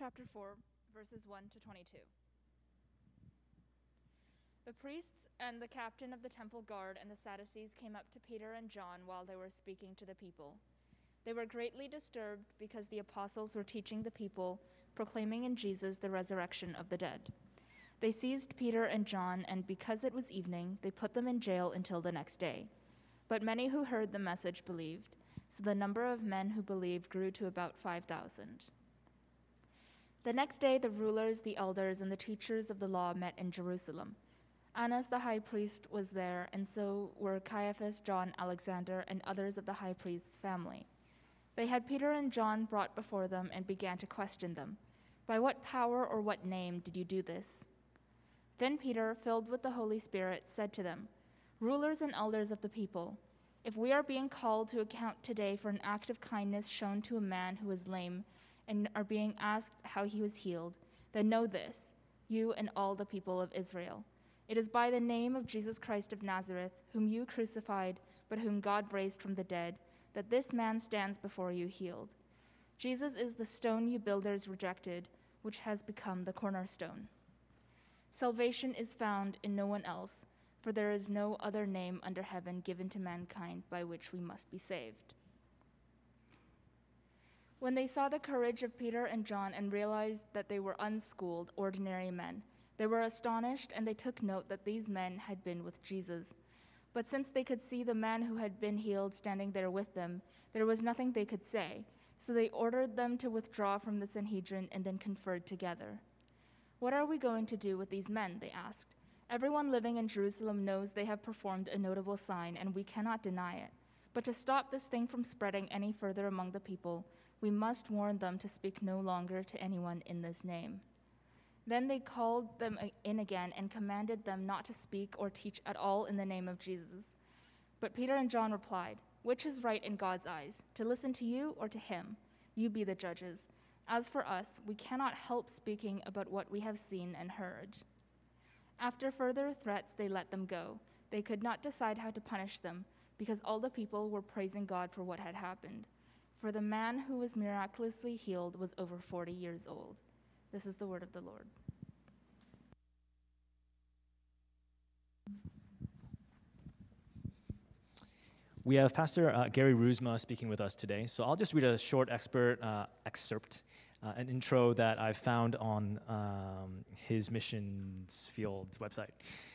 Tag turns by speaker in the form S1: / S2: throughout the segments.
S1: chapter 4, verses 1 to 22. The priests and the captain of the temple guard and the Sadducees came up to Peter and John while they were speaking to the people. They were greatly disturbed because the apostles were teaching the people, proclaiming in Jesus the resurrection of the dead. They seized Peter and John, and because it was evening, they put them in jail until the next day. But many who heard the message believed, so the number of men who believed grew to about 5,000. The next day, the rulers, the elders, and the teachers of the law met in Jerusalem. Annas the high priest was there, and so were Caiaphas, John, Alexander, and others of the high priest's family. They had Peter and John brought before them and began to question them. By what power or what name did you do this? Then Peter, filled with the Holy Spirit, said to them, Rulers and elders of the people, if we are being called to account today for an act of kindness shown to a man who is lame, and are being asked how he was healed, then know this, you and all the people of Israel. It is by the name of Jesus Christ of Nazareth, whom you crucified, but whom God raised from the dead, that this man stands before you healed. Jesus is the stone you builders rejected, which has become the cornerstone. Salvation is found in no one else, for there is no other name under heaven given to mankind by which we must be saved. When they saw the courage of Peter and John and realized that they were unschooled, ordinary men, they were astonished and they took note that these men had been with Jesus. But since they could see the man who had been healed standing there with them, there was nothing they could say. So they ordered them to withdraw from the Sanhedrin and then conferred together. What are we going to do with these men? They asked. Everyone living in Jerusalem knows they have performed a notable sign, and we cannot deny it. But to stop this thing from spreading any further among the people, we must warn them to speak no longer to anyone in this name. Then they called them in again and commanded them not to speak or teach at all in the name of Jesus. But Peter and John replied, Which is right in God's eyes, to listen to you or to him? You be the judges. As for us, we cannot help speaking about what we have seen and heard. After further threats, they let them go. They could not decide how to punish them, because all the people were praising God for what had happened for the man who was miraculously healed was over 40 years old. This is the word of the Lord.
S2: We have Pastor uh, Gary Ruzma speaking with us today. So I'll just read a short expert uh, excerpt, uh, an intro that I found on um, his missions field website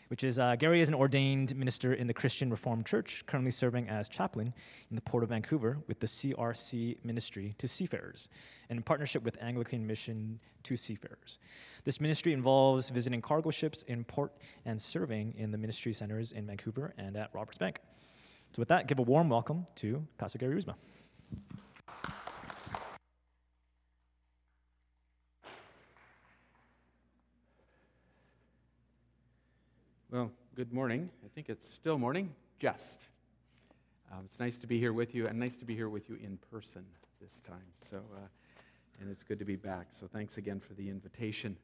S2: which is uh, Gary is an ordained minister in the Christian Reformed Church, currently serving as chaplain in the Port of Vancouver with the CRC ministry to seafarers, and in partnership with Anglican Mission to Seafarers. This ministry involves visiting cargo ships in port and serving in the ministry centers in Vancouver and at Roberts Bank. So, with that, give a warm welcome to Pastor Gary Ruzma.
S3: Well, good morning. I think it's still morning, just. Um, it's nice to be here with you, and nice to be here with you in person this time. So, uh, and it's good to be back. So, thanks again for the invitation.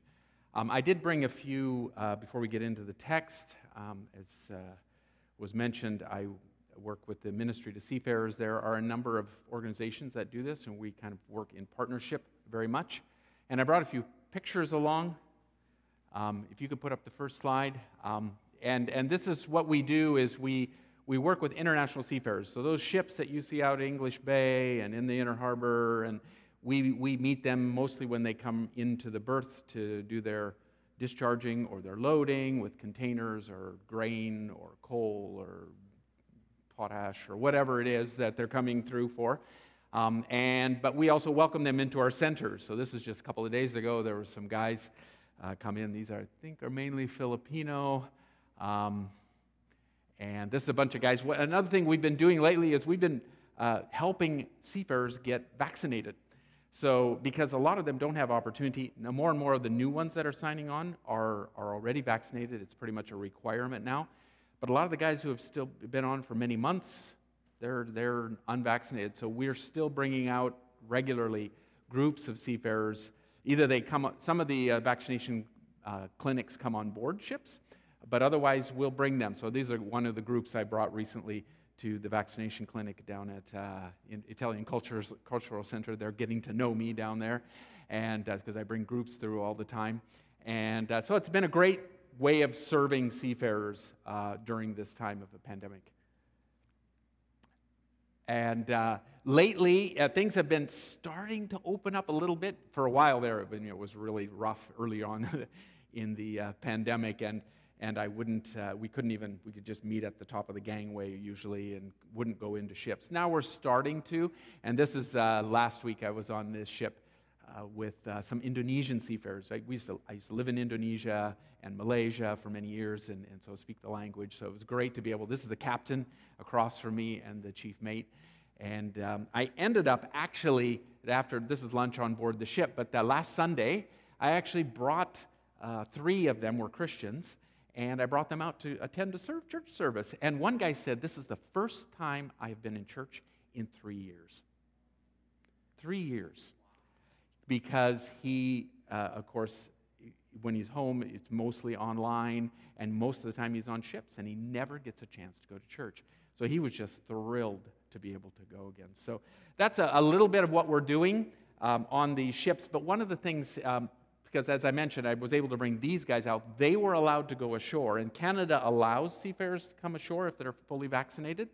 S3: Um, I did bring a few uh, before we get into the text. Um, as uh, was mentioned, I work with the Ministry to Seafarers. There are a number of organizations that do this, and we kind of work in partnership very much. And I brought a few pictures along. Um, if you could put up the first slide. Um, and, and this is what we do is we, we work with international seafarers. So those ships that you see out in English Bay and in the Inner Harbor, and we, we meet them mostly when they come into the berth to do their discharging or their loading with containers or grain or coal or potash or whatever it is that they're coming through for. Um, and, but we also welcome them into our centers. So this is just a couple of days ago. There were some guys uh, come in. These are, I think, are mainly Filipino. Um, and this is a bunch of guys. Another thing we've been doing lately is we've been uh, helping seafarers get vaccinated. So, because a lot of them don't have opportunity, now more and more of the new ones that are signing on are, are already vaccinated. It's pretty much a requirement now. But a lot of the guys who have still been on for many months, they're, they're unvaccinated. So, we're still bringing out regularly groups of seafarers Either they come, some of the uh, vaccination uh, clinics come on board ships, but otherwise we'll bring them. So these are one of the groups I brought recently to the vaccination clinic down at uh, Italian Cultures, Cultural Center. They're getting to know me down there. and because I bring groups through all the time. And uh, so it's been a great way of serving seafarers uh, during this time of the pandemic. And uh, lately, uh, things have been starting to open up a little bit. For a while there, it was really rough early on in the uh, pandemic, and and I wouldn't, uh, we couldn't even, we could just meet at the top of the gangway usually and wouldn't go into ships. Now we're starting to, and this is uh, last week I was on this ship uh, with uh, some Indonesian seafarers. I, we used to, I used to live in Indonesia and Malaysia for many years, and, and so speak the language. So it was great to be able, this is the captain across from me and the chief mate. And um, I ended up actually, after, this is lunch on board the ship, but that last Sunday, I actually brought uh, three of them were Christians and I brought them out to attend a church service. And one guy said, This is the first time I've been in church in three years. Three years. Because he, uh, of course, when he's home, it's mostly online, and most of the time he's on ships, and he never gets a chance to go to church. So he was just thrilled to be able to go again. So that's a, a little bit of what we're doing um, on these ships. But one of the things um, because as I mentioned, I was able to bring these guys out. They were allowed to go ashore, and Canada allows seafarers to come ashore if they're fully vaccinated.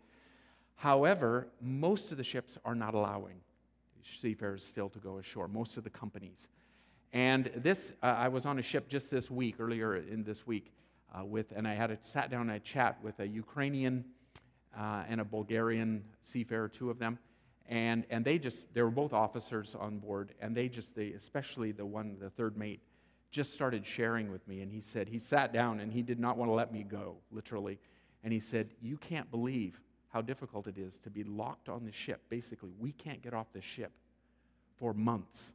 S3: However, most of the ships are not allowing seafarers still to go ashore, most of the companies. And this, uh, I was on a ship just this week, earlier in this week, uh, with, and I had a, sat down and I chat with a Ukrainian uh, and a Bulgarian seafarer, two of them and, and they just they were both officers on board and they just they especially the one the third mate just started sharing with me and he said he sat down and he did not want to let me go literally and he said you can't believe how difficult it is to be locked on the ship. Basically we can't get off the ship for months.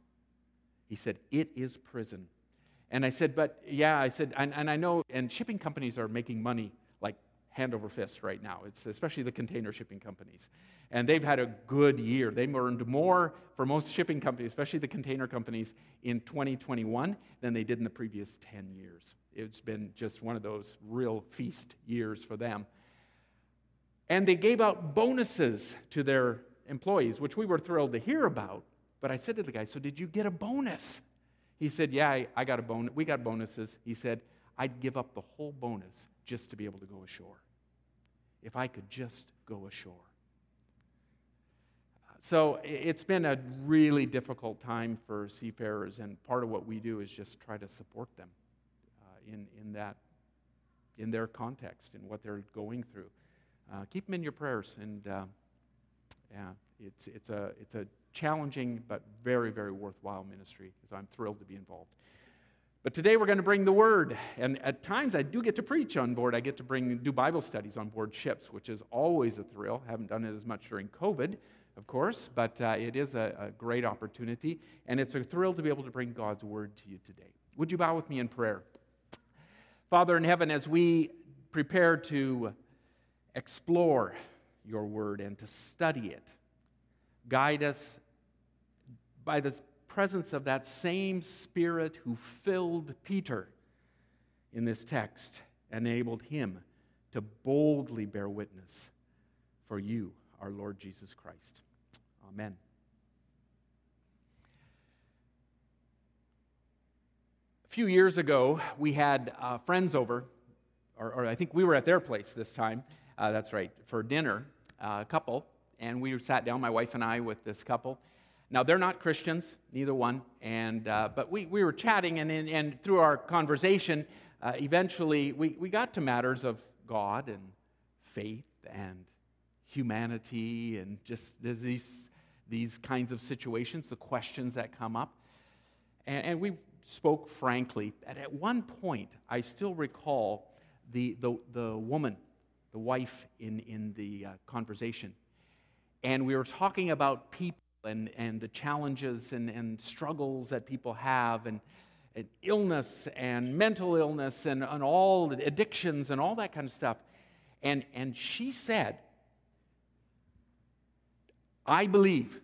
S3: He said it is prison. And i said but yeah i said and, and i know and shipping companies are making money like hand over fist right now. It's especially the container shipping companies and they've had a good year. They earned more for most shipping companies, especially the container companies, in 2021 than they did in the previous 10 years. It's been just one of those real feast years for them. And they gave out bonuses to their employees, which we were thrilled to hear about. But I said to the guy, So did you get a bonus? He said, Yeah, I, got a bonus. We got bonuses. He said, I'd give up the whole bonus just to be able to go ashore. If I could just go ashore. So it's been a really difficult time for seafarers, and part of what we do is just try to support them uh, in, in that, in their context and what they're going through. Uh, keep them in your prayers, and uh, yeah, it's, it's, a, it's a challenging but very, very worthwhile ministry, because I'm thrilled to be involved. But today we're going to bring the word, and at times I do get to preach on board. I get to bring do Bible studies on board ships, which is always a thrill. I Haven't done it as much during COVID of course, but uh, it is a, a great opportunity, and it's a thrill to be able to bring God's word to you today. Would you bow with me in prayer? Father in heaven, as we prepare to explore your word and to study it, guide us by the presence of that same Spirit who filled Peter in this text, enabled him to boldly bear witness for you our Lord Jesus Christ. Amen. A few years ago, we had uh, friends over, or, or, I think we were at their place this time. Uh, that's right, for dinner, uh, a couple, and we sat down, my wife and I, with this couple. Now, they're not Christians, neither one, and, uh, but we, we were chatting, and, and, and through our conversation, uh, eventually we, we got to matters of God and faith and humanity and just these, these kinds of situations, the questions that come up. And, and we spoke frankly. And at one point, I still recall the, the, the woman, the wife in, in the uh, conversation. And we were talking about people and, and the challenges and, and struggles that people have and, and illness and mental illness and, and all addictions and all that kind of stuff. And, and she said, I believe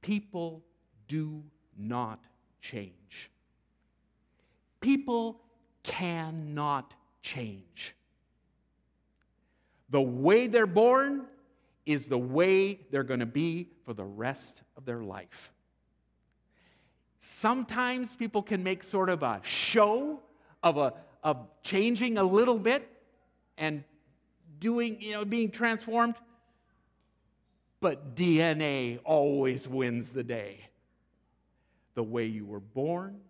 S3: people do not change. People cannot change. The way they're born is the way they're going to be for the rest of their life. Sometimes people can make sort of a show of, a, of changing a little bit and doing, you know, being transformed. But DNA always wins the day. The way you were born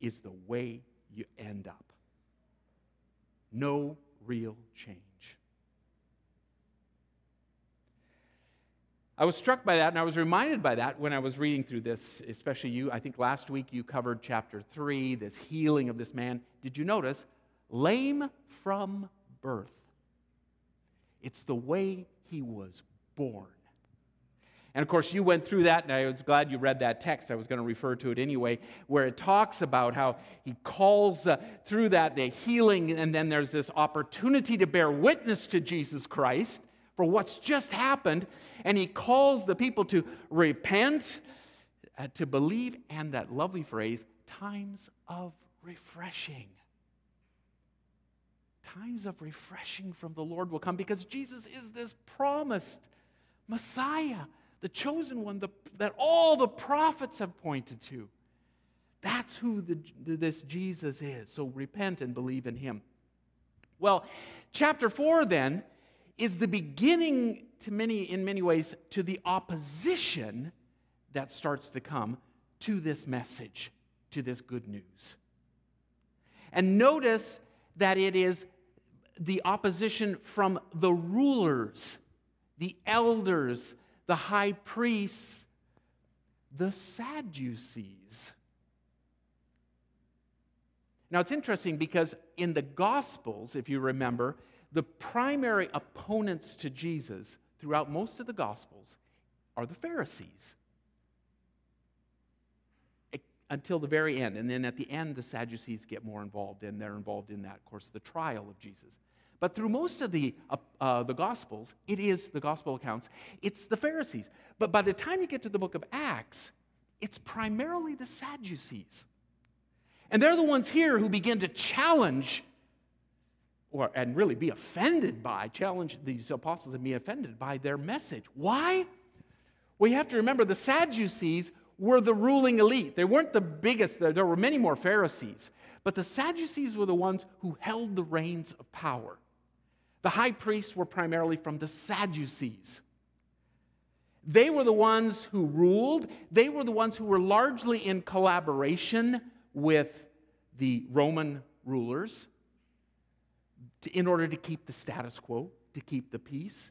S3: is the way you end up. No real change. I was struck by that and I was reminded by that when I was reading through this, especially you. I think last week you covered chapter three, this healing of this man. Did you notice? Lame from birth. It's the way he was born. And of course, you went through that, and I was glad you read that text. I was going to refer to it anyway, where it talks about how he calls uh, through that the healing, and then there's this opportunity to bear witness to Jesus Christ for what's just happened. And he calls the people to repent, uh, to believe, and that lovely phrase, times of refreshing. Times of refreshing from the Lord will come because Jesus is this promised Messiah the chosen one the, that all the prophets have pointed to. That's who the, this Jesus is. So repent and believe in him. Well, chapter 4 then is the beginning to many in many ways to the opposition that starts to come to this message, to this good news. And notice that it is the opposition from the rulers, the elders, the high priests, the Sadducees. Now it's interesting because in the Gospels, if you remember, the primary opponents to Jesus throughout most of the Gospels are the Pharisees until the very end. And then at the end, the Sadducees get more involved, and they're involved in that, of course, the trial of Jesus. But through most of the, uh, uh, the Gospels, it is the Gospel accounts, it's the Pharisees. But by the time you get to the book of Acts, it's primarily the Sadducees. And they're the ones here who begin to challenge or, and really be offended by, challenge these apostles and be offended by their message. Why? Well, you have to remember the Sadducees were the ruling elite. They weren't the biggest, there were many more Pharisees, but the Sadducees were the ones who held the reins of power. The high priests were primarily from the Sadducees. They were the ones who ruled, they were the ones who were largely in collaboration with the Roman rulers to, in order to keep the status quo, to keep the peace.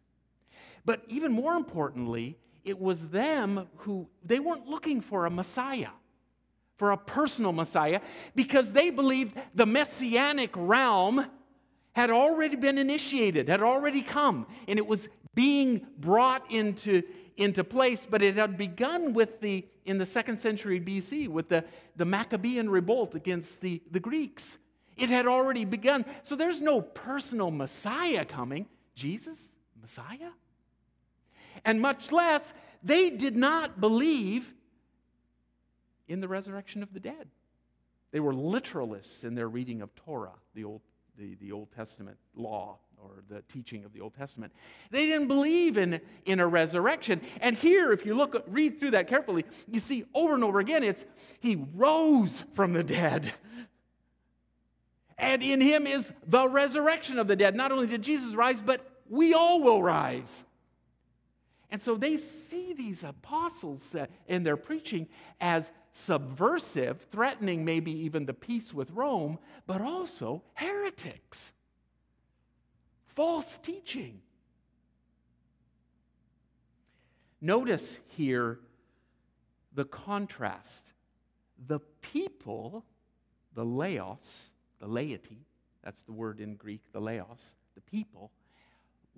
S3: But even more importantly, it was them who, they weren't looking for a Messiah, for a personal Messiah, because they believed the messianic realm had already been initiated, had already come, and it was being brought into, into place, but it had begun with the, in the second century BC, with the, the Maccabean revolt against the, the Greeks. It had already begun. So there's no personal Messiah coming. Jesus, Messiah? And much less, they did not believe in the resurrection of the dead. They were literalists in their reading of Torah, the Old the, the Old Testament law or the teaching of the Old Testament. They didn't believe in, in a resurrection. And here, if you look, read through that carefully, you see over and over again, it's he rose from the dead. And in him is the resurrection of the dead. Not only did Jesus rise, but we all will rise. And so they see these apostles uh, in their preaching as subversive, threatening maybe even the peace with Rome, but also heretics, false teaching. Notice here the contrast. The people, the laos, the laity, that's the word in Greek, the laos, the people,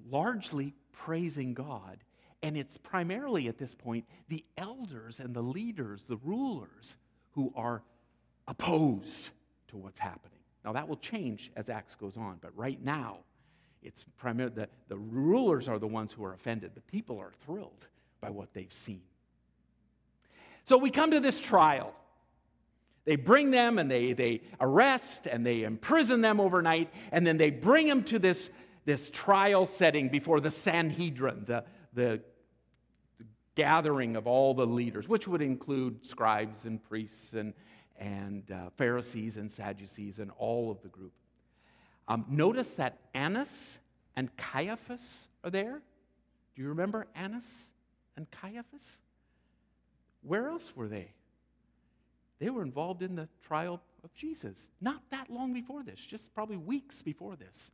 S3: largely praising God and it's primarily at this point the elders and the leaders, the rulers, who are opposed to what's happening. Now, that will change as Acts goes on, but right now, it's primarily the, the rulers are the ones who are offended. The people are thrilled by what they've seen. So we come to this trial. They bring them and they, they arrest and they imprison them overnight, and then they bring them to this, this trial setting before the Sanhedrin, the, the gathering of all the leaders, which would include scribes and priests and, and uh, Pharisees and Sadducees and all of the group. Um, notice that Annas and Caiaphas are there. Do you remember Annas and Caiaphas? Where else were they? They were involved in the trial of Jesus not that long before this, just probably weeks before this.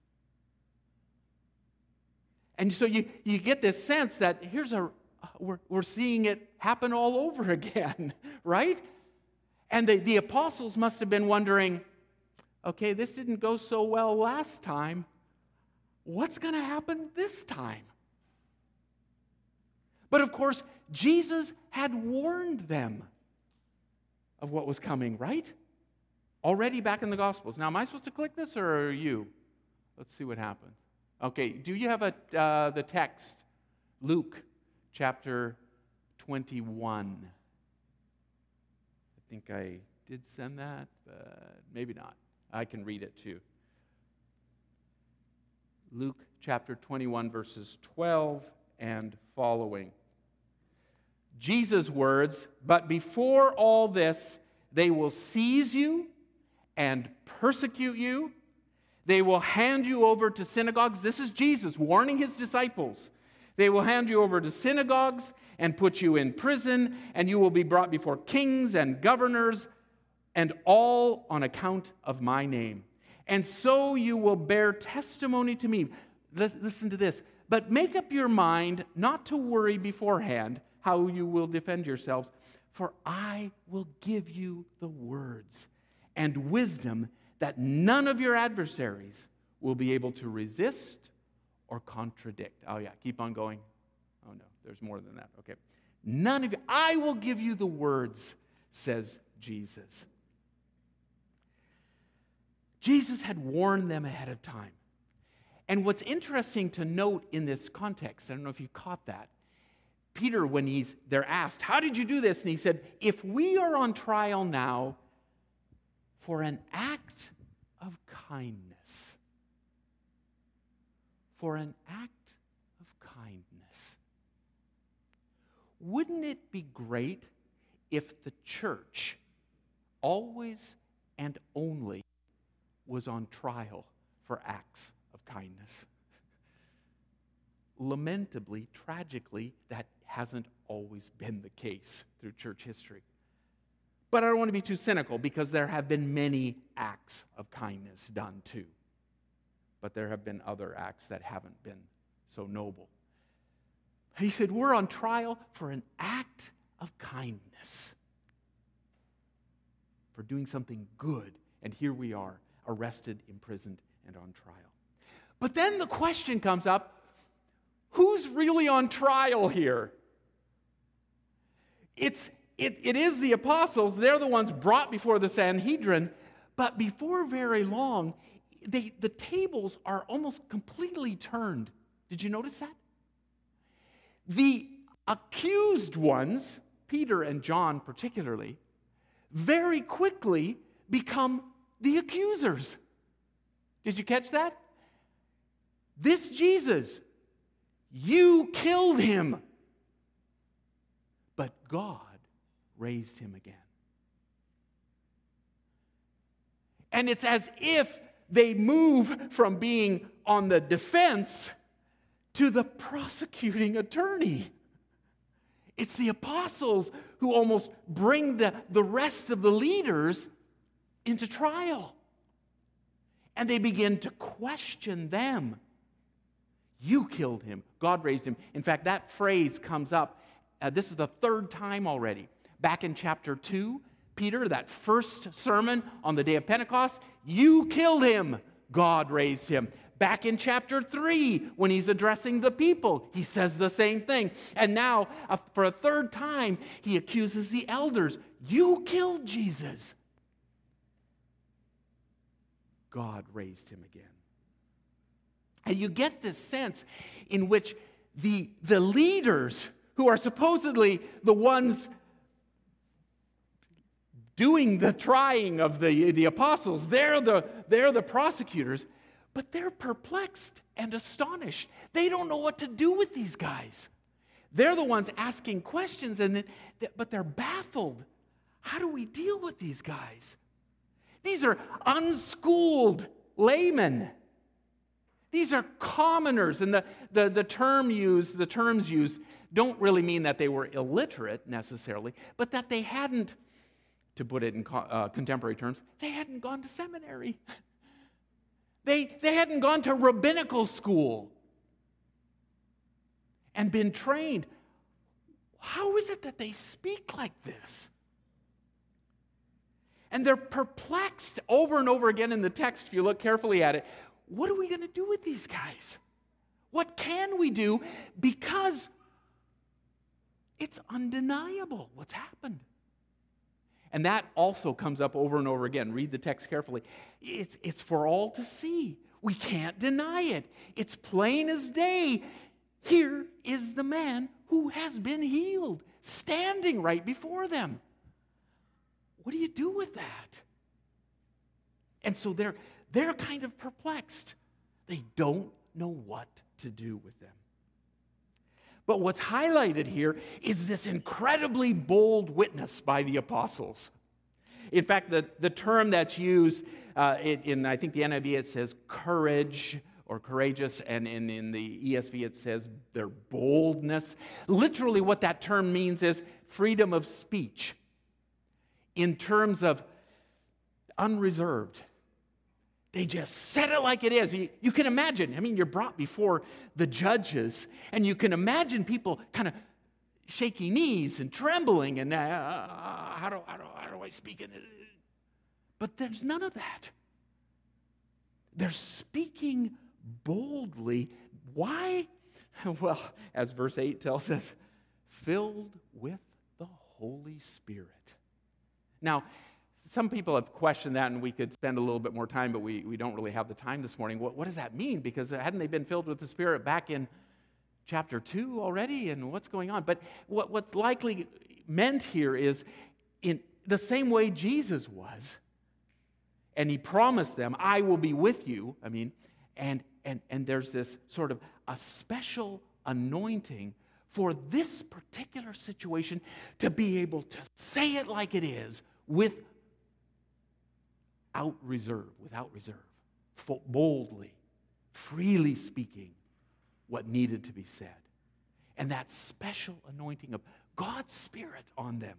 S3: And so you, you get this sense that here's a, we're, we're seeing it happen all over again, right? And the, the apostles must have been wondering okay, this didn't go so well last time. What's going to happen this time? But of course, Jesus had warned them of what was coming, right? Already back in the Gospels. Now, am I supposed to click this or are you? Let's see what happens. Okay, do you have a, uh, the text? Luke chapter 21. I think I did send that, but maybe not. I can read it too. Luke chapter 21, verses 12 and following. Jesus' words, but before all this, they will seize you and persecute you. They will hand you over to synagogues. This is Jesus warning his disciples. They will hand you over to synagogues and put you in prison, and you will be brought before kings and governors, and all on account of my name. And so you will bear testimony to me. Listen to this. But make up your mind not to worry beforehand how you will defend yourselves, for I will give you the words and wisdom that none of your adversaries will be able to resist or contradict. Oh, yeah, keep on going. Oh, no, there's more than that. Okay. None of you, I will give you the words, says Jesus. Jesus had warned them ahead of time. And what's interesting to note in this context, I don't know if you caught that, Peter, when he's, they're asked, How did you do this? And he said, If we are on trial now for an act of kindness, for an act of kindness, wouldn't it be great if the church always and only was on trial for acts of kindness? Lamentably, tragically, that hasn't always been the case through church history. But I don't want to be too cynical because there have been many acts of kindness done too. But there have been other acts that haven't been so noble. He said, We're on trial for an act of kindness, for doing something good. And here we are, arrested, imprisoned, and on trial. But then the question comes up who's really on trial here? It's, it, it is the apostles, they're the ones brought before the Sanhedrin, but before very long, they, the tables are almost completely turned. Did you notice that? The accused ones, Peter and John particularly, very quickly become the accusers. Did you catch that? This Jesus, you killed him. But God raised him again. And it's as if they move from being on the defense to the prosecuting attorney. It's the apostles who almost bring the, the rest of the leaders into trial. And they begin to question them. You killed him. God raised him. In fact, that phrase comes up uh, this is the third time already. Back in chapter 2, Peter, that first sermon on the day of Pentecost, you killed him, God raised him. Back in chapter 3, when he's addressing the people, he says the same thing. And now, uh, for a third time, he accuses the elders You killed Jesus. God raised him again. And you get this sense in which the, the leaders who are supposedly the ones doing the trying of the, the apostles. They're the, they're the prosecutors, but they're perplexed and astonished. They don't know what to do with these guys. They're the ones asking questions, and then, but they're baffled. How do we deal with these guys? These are unschooled laymen. These are commoners, and the, the, the term used, the terms used don't really mean that they were illiterate necessarily, but that they hadn't, to put it in co- uh, contemporary terms, they hadn't gone to seminary. They, they hadn't gone to rabbinical school and been trained. How is it that they speak like this? And they're perplexed over and over again in the text, if you look carefully at it. What are we going to do with these guys? What can we do? Because it's undeniable what's happened. And that also comes up over and over again. Read the text carefully. It's, it's for all to see. We can't deny it. It's plain as day. Here is the man who has been healed, standing right before them. What do you do with that? And so they're, they're kind of perplexed. They don't know what to do with them. But what's highlighted here is this incredibly bold witness by the apostles. In fact, the, the term that's used uh, in, in, I think, the NIV, it says courage or courageous, and in, in the ESV, it says their boldness. Literally, what that term means is freedom of speech in terms of unreserved. They just said it like it is. You, you, can imagine, I mean, you're brought before the judges, and you can imagine people kind of shaky knees and trembling, and uh, how, do, how, do, how do I speak it? But there's none of that. They're speaking boldly. Why? Well, as verse 8 tells us, filled with the Holy Spirit. Now, some people have questioned that, and we could spend a little bit more time, but we, we don't really have the time this morning. What, what does that mean? Because hadn't they been filled with the Spirit back in chapter 2 already? And what's going on? But what, what's likely meant here is in the same way Jesus was, and he promised them, I will be with you. I mean, and, and, and there's this sort of a special anointing for this particular situation to be able to say it like it is without reserve, without reserve, boldly, freely speaking what needed to be said. And that special anointing of God's Spirit on them.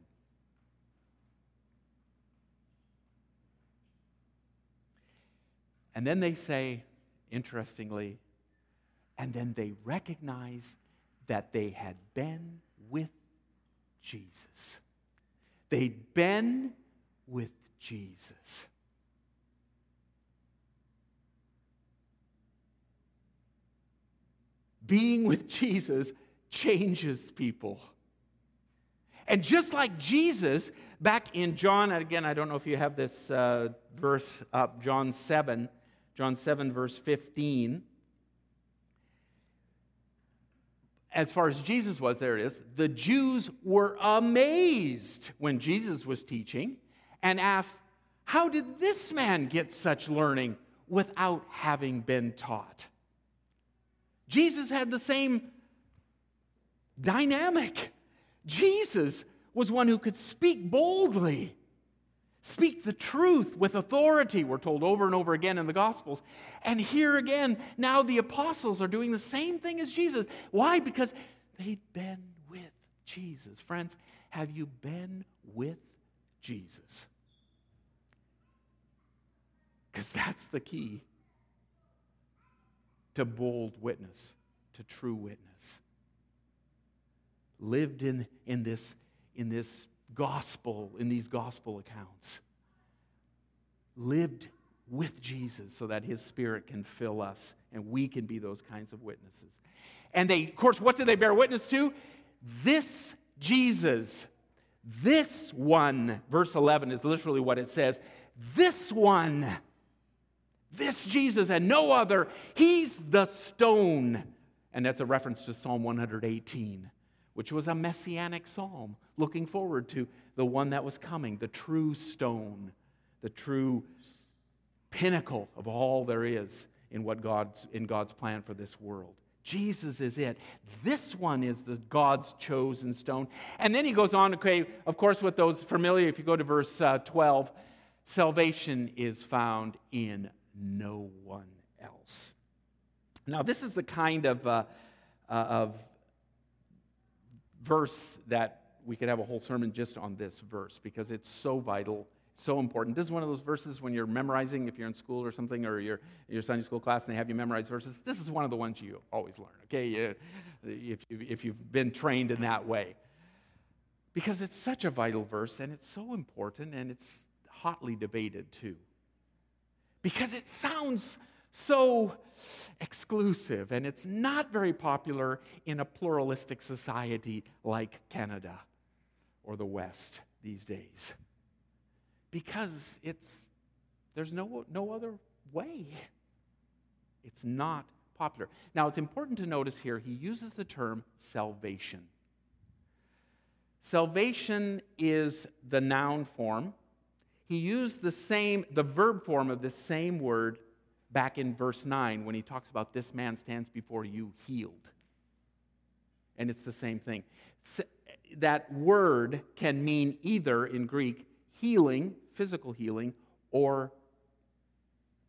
S3: And then they say, interestingly, and then they recognize that they had been with Jesus. They'd been with Jesus. Being with Jesus changes people. And just like Jesus, back in John, again, I don't know if you have this uh, verse up, John 7, John 7, verse 15 as far as Jesus was, there it is, the Jews were amazed when Jesus was teaching and asked, How did this man get such learning without having been taught? Jesus had the same dynamic. Jesus was one who could speak boldly Speak the truth with authority, we're told over and over again in the Gospels. And here again, now the apostles are doing the same thing as Jesus. Why? Because they'd been with Jesus. Friends, have you been with Jesus? Because that's the key to bold witness, to true witness. Lived in, in, this, in this gospel, in these gospel accounts. Lived with Jesus so that his spirit can fill us and we can be those kinds of witnesses. And they, of course, what did they bear witness to? This Jesus, this one, verse 11 is literally what it says. This one, this Jesus and no other, he's the stone. And that's a reference to Psalm 118 which was a messianic psalm looking forward to the one that was coming, the true stone, the true pinnacle of all there is in what God's in God's plan for this world. Jesus is it. This one is the God's chosen stone. And then he goes on, to okay, of course, with those familiar, if you go to verse uh, 12, salvation is found in no one else. Now, this is the kind of, uh, uh, of verse that we could have a whole sermon just on this verse because it's so vital so important. This is one of those verses when you're memorizing, if you're in school or something, or you're in your Sunday school class and they have you memorize verses. This is one of the ones you always learn, okay? If, you, if you've been trained in that way. Because it's such a vital verse and it's so important and it's hotly debated too. Because it sounds so exclusive and it's not very popular in a pluralistic society like Canada or the West these days because it's there's no, no other way. It's not popular. Now, it's important to notice here he uses the term salvation. Salvation is the noun form. He used the same, the verb form of the same word back in verse 9 when he talks about this man stands before you healed. And it's the same thing. That word can mean either in Greek healing, physical healing, or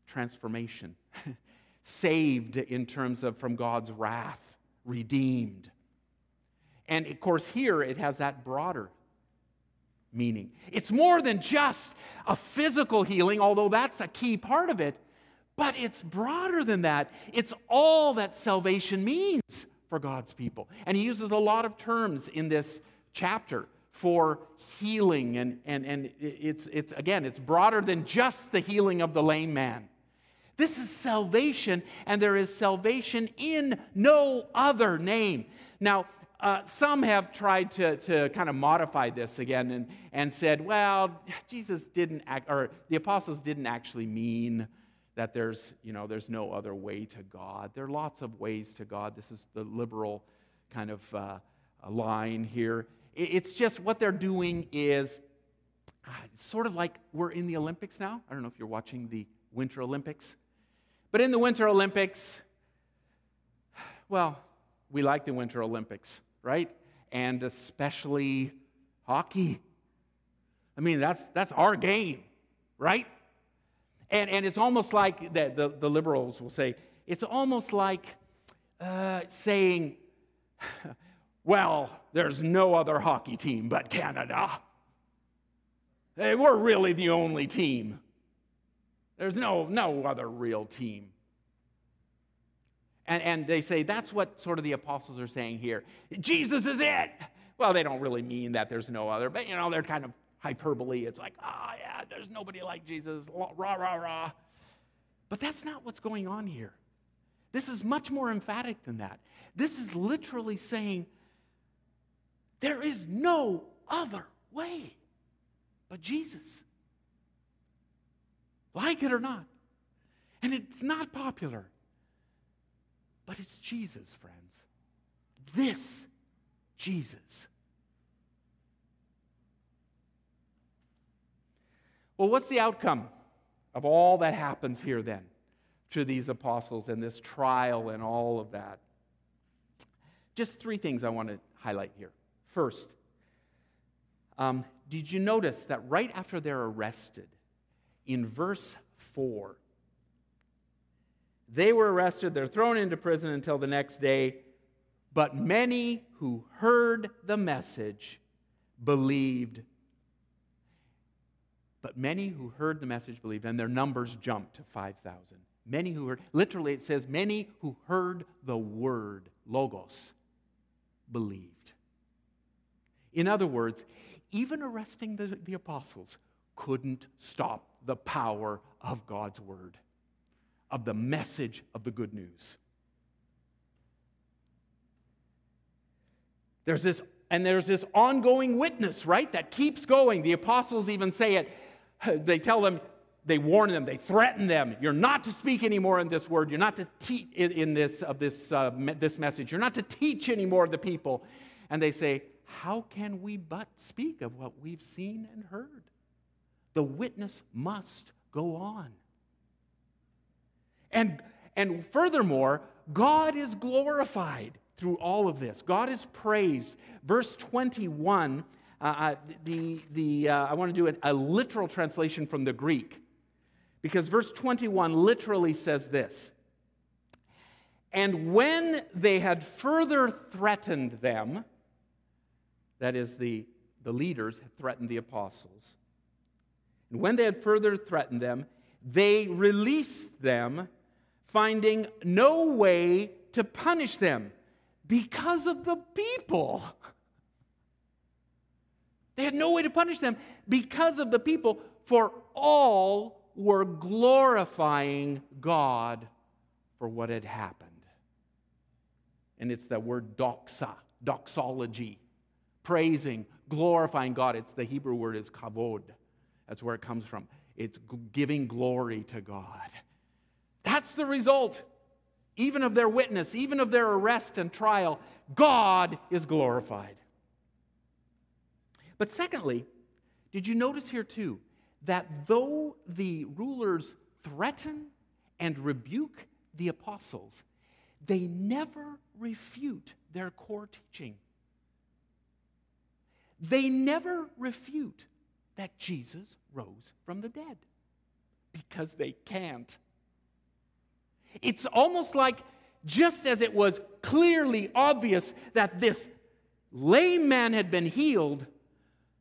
S3: transformation. Saved in terms of from God's wrath, redeemed. And of course, here it has that broader meaning. It's more than just a physical healing, although that's a key part of it, but it's broader than that. It's all that salvation means for God's people. And he uses a lot of terms in this chapter for healing. And, and, and it's, it's, again, it's broader than just the healing of the lame man. This is salvation, and there is salvation in no other name. Now, uh, some have tried to, to kind of modify this again and, and said, well, Jesus didn't act, or the apostles didn't actually mean that there's, you know, there's no other way to God. There are lots of ways to God. This is the liberal kind of uh, line here. It's just what they're doing is ah, sort of like we're in the Olympics now. I don't know if you're watching the Winter Olympics. But in the Winter Olympics, well, we like the Winter Olympics, right? And especially hockey. I mean, that's, that's our game, right? And, and it's almost like the, the, the liberals will say, it's almost like uh, saying, well, there's no other hockey team but Canada. Hey, we're really the only team. There's no, no other real team. And, and they say that's what sort of the apostles are saying here. Jesus is it. Well, they don't really mean that there's no other, but you know, they're kind of hyperbole. It's like, ah, oh, yeah, there's nobody like Jesus, rah, rah, rah. But that's not what's going on here. This is much more emphatic than that. This is literally saying, there is no other way but Jesus. Like it or not. And it's not popular, but it's Jesus, friends. This Jesus. Well, what's the outcome of all that happens here then to these apostles and this trial and all of that? Just three things I want to highlight here. First, um, did you notice that right after they're arrested, in verse 4, they were arrested, they're thrown into prison until the next day, but many who heard the message believed. But many who heard the message believed, and their numbers jumped to 5,000. Many who heard, literally, it says, many who heard the word, logos, believed. In other words, even arresting the, the apostles couldn't stop the power of God's word, of the message of the good news. There's this, and there's this ongoing witness, right, that keeps going. The apostles even say it. They tell them, they warn them, they threaten them. You're not to speak anymore in this word. You're not to teach in this of this uh, this message. You're not to teach anymore the people. And they say, how can we but speak of what we've seen and heard? The witness must go on. And, And furthermore, God is glorified through all of this. God is praised. Verse 21, uh, uh the, the, uh, I want to do a, a literal translation from the Greek because verse 21 literally says this And when they had further threatened them, that is, the, the leaders had threatened the apostles, and when they had further threatened them, they released them, finding no way to punish them because of the people. They had no way to punish them because of the people, for all were glorifying God for what had happened. And it's that word doxa, doxology, praising, glorifying God. It's the Hebrew word is kavod. That's where it comes from. It's giving glory to God. That's the result, even of their witness, even of their arrest and trial. God is glorified. But secondly, did you notice here too that though the rulers threaten and rebuke the apostles, they never refute their core teaching. They never refute that Jesus rose from the dead because they can't. It's almost like just as it was clearly obvious that this lame man had been healed,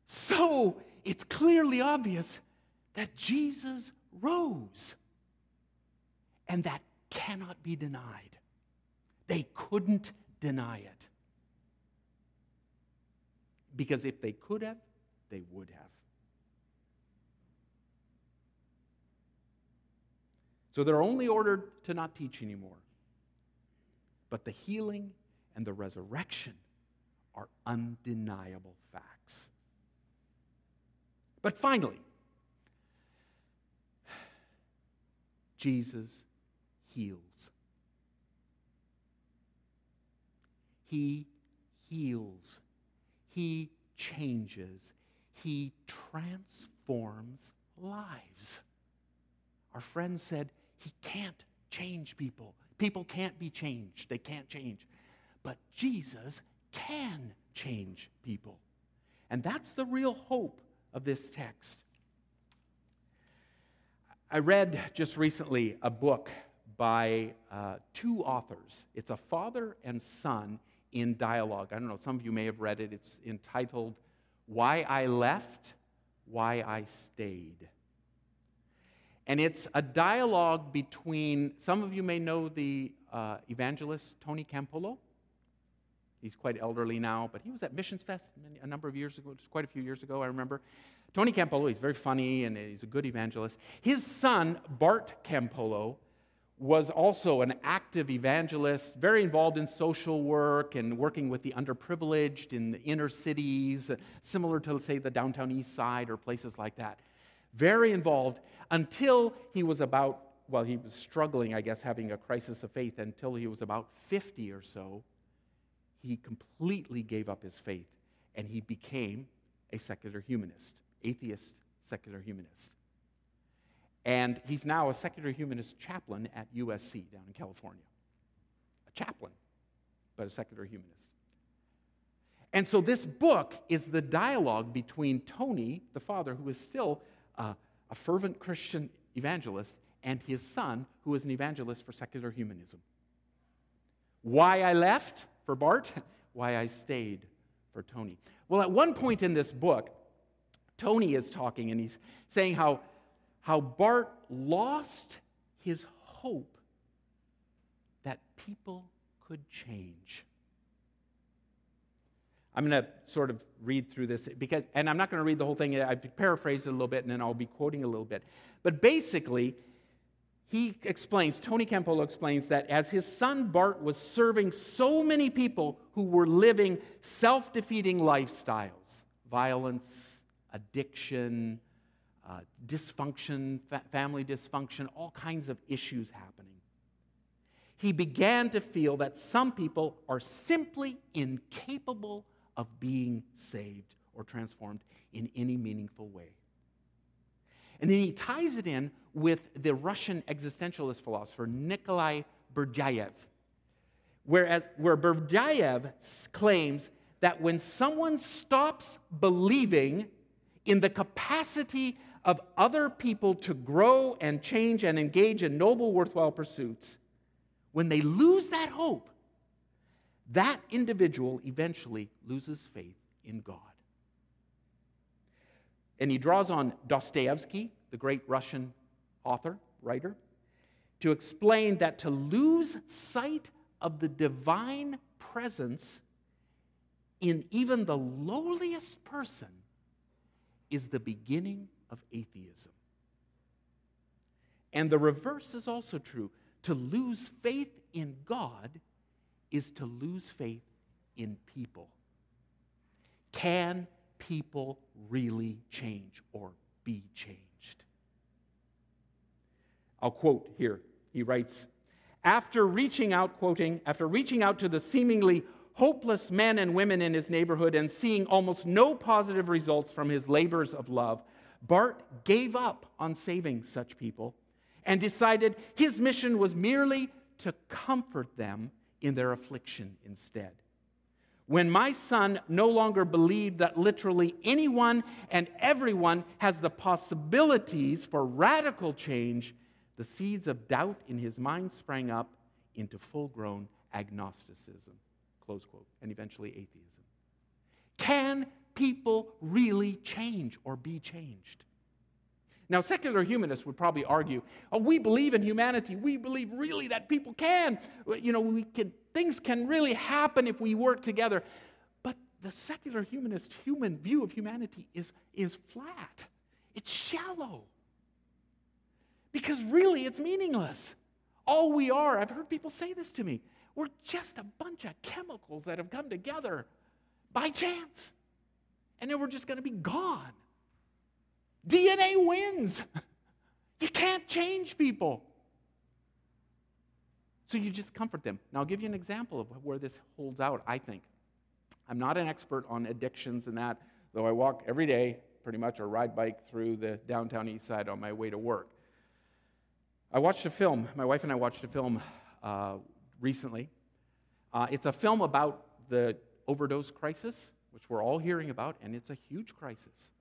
S3: so it's clearly obvious that Jesus rose. And that cannot be denied. They couldn't deny it. Because if they could have, they would have. So they're only ordered to not teach anymore. But the healing and the resurrection are undeniable facts. But finally, Jesus heals. He heals. He changes. He transforms lives. Our friend said, He can't change people. People can't be changed, they can't change. But Jesus can change people. And that's the real hope of this text. I read just recently a book by uh, two authors. It's a father and son in dialogue. I don't know, some of you may have read it. It's entitled Why I Left, Why I Stayed. And it's a dialogue between, some of you may know the uh, evangelist Tony Campolo. He's quite elderly now, but he was at Missions Fest a number of years ago, quite a few years ago, I remember. Tony Campolo, he's very funny and he's a good evangelist. His son, Bart Campolo, was also an active evangelist, very involved in social work and working with the underprivileged in the inner cities, similar to, say, the downtown east side or places like that. Very involved until he was about, well, he was struggling, I guess, having a crisis of faith until he was about 50 or so. He completely gave up his faith and he became a secular humanist atheist secular humanist. And he's now a secular humanist chaplain at USC down in California. A chaplain, but a secular humanist. And so this book is the dialogue between Tony, the father, who is still a fervent Christian evangelist, and his son, who is an evangelist for secular humanism. Why I left for Bart, why I stayed for Tony. Well, at one point in this book, Tony is talking and he's saying how, how Bart lost his hope that people could change. I'm going to sort of read through this because, and I'm not going to read the whole thing. I paraphrase it a little bit and then I'll be quoting a little bit. But basically, he explains, Tony Campolo explains that as his son Bart was serving so many people who were living self defeating lifestyles, violence, addiction, uh, dysfunction, fa- family dysfunction, all kinds of issues happening. He began to feel that some people are simply incapable of being saved or transformed in any meaningful way. And then he ties it in with the Russian existentialist philosopher Nikolai Berdyaev, where, where Berdyaev claims that when someone stops believing in the capacity of other people to grow and change and engage in noble, worthwhile pursuits, when they lose that hope, that individual eventually loses faith in God. And he draws on Dostoevsky, the great Russian author, writer, to explain that to lose sight of the divine presence in even the lowliest person is the beginning of atheism. And the reverse is also true. To lose faith in God is to lose faith in people. Can people really change or be changed? I'll quote here. He writes After reaching out, quoting, after reaching out to the seemingly hopeless men and women in his neighborhood and seeing almost no positive results from his labors of love, Bart gave up on saving such people and decided his mission was merely to comfort them in their affliction instead. When my son no longer believed that literally anyone and everyone has the possibilities for radical change, the seeds of doubt in his mind sprang up into full grown agnosticism, close quote, and eventually atheism. Can people really change or be changed? Now, secular humanists would probably argue, oh, we believe in humanity. We believe really that people can. You know, we can, things can really happen if we work together. But the secular humanist human view of humanity is, is flat. It's shallow. Because really, it's meaningless. All we are, I've heard people say this to me, we're just a bunch of chemicals that have come together by chance. And then we're just going to be gone. DNA wins. You can't change people. So you just comfort them. Now, I'll give you an example of where this holds out, I think. I'm not an expert on addictions and that, though I walk every day, pretty much, or ride bike through the downtown east side on my way to work. I watched a film, my wife and I watched a film uh, recently. Uh, it's a film about the overdose crisis, which we're all hearing about, and it's a huge crisis.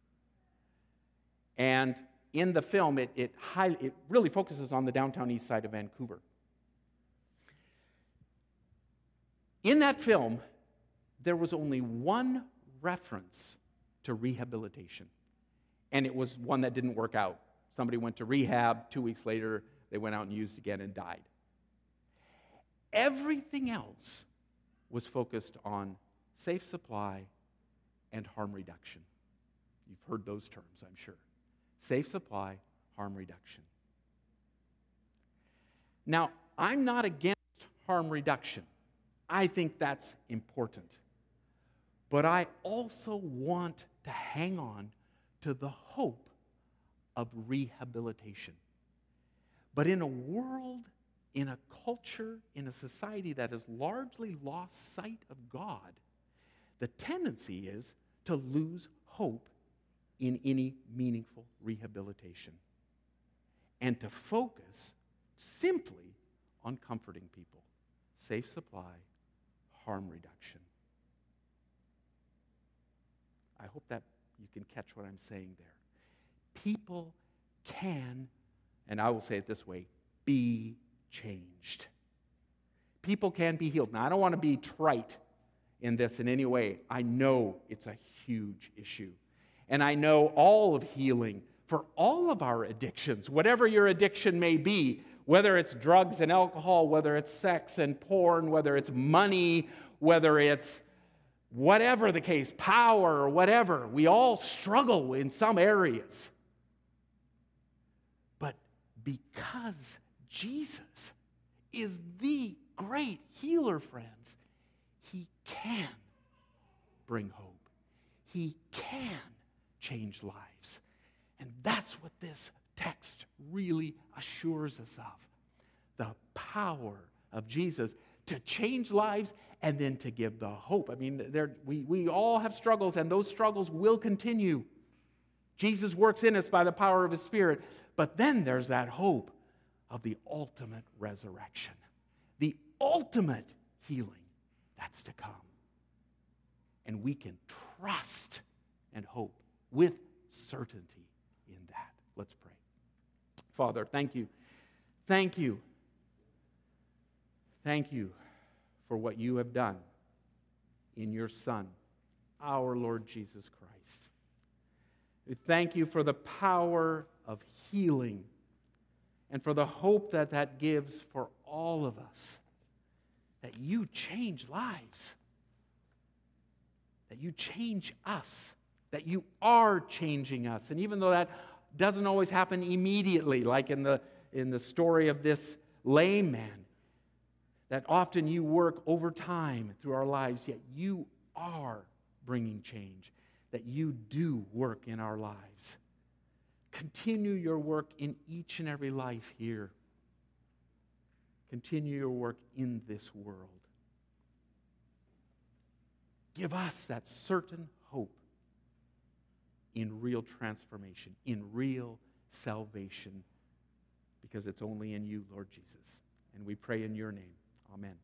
S3: And in the film, it, it, high, it really focuses on the downtown east side of Vancouver. In that film, there was only one reference to rehabilitation, and it was one that didn't work out. Somebody went to rehab, two weeks later, they went out and used again and died. Everything else was focused on safe supply and harm reduction. You've heard those terms, I'm sure safe supply, harm reduction. Now, I'm not against harm reduction. I think that's important. But I also want to hang on to the hope of rehabilitation. But in a world, in a culture, in a society that has largely lost sight of God, the tendency is to lose hope in any meaningful rehabilitation and to focus simply on comforting people. Safe supply, harm reduction. I hope that you can catch what I'm saying there. People can, and I will say it this way, be changed. People can be healed. Now, I don't want to be trite in this in any way. I know it's a huge issue. And I know all of healing for all of our addictions, whatever your addiction may be, whether it's drugs and alcohol, whether it's sex and porn, whether it's money, whether it's whatever the case, power or whatever. We all struggle in some areas. But because Jesus is the great healer, friends, he can bring hope. He can change lives. And that's what this text really assures us of the power of Jesus to change lives and then to give the hope. I mean, we, we all have struggles, and those struggles will continue. Jesus works in us by the power of his Spirit. But then there's that hope of the ultimate resurrection, the ultimate healing that's to come. And we can trust and hope with certainty in that. Let's pray. Father, thank you. Thank you. Thank you for what you have done in your Son, our Lord Jesus Christ. We thank you for the power of healing and for the hope that that gives for all of us. That you change lives, that you change us, that you are changing us. And even though that doesn't always happen immediately, like in the, in the story of this lame man, that often you work over time through our lives, yet you are bringing change, that you do work in our lives. Continue your work in each and every life here. Continue your work in this world. Give us that certain in real transformation, in real salvation, because it's only in you, Lord Jesus. And we pray in your name. Amen.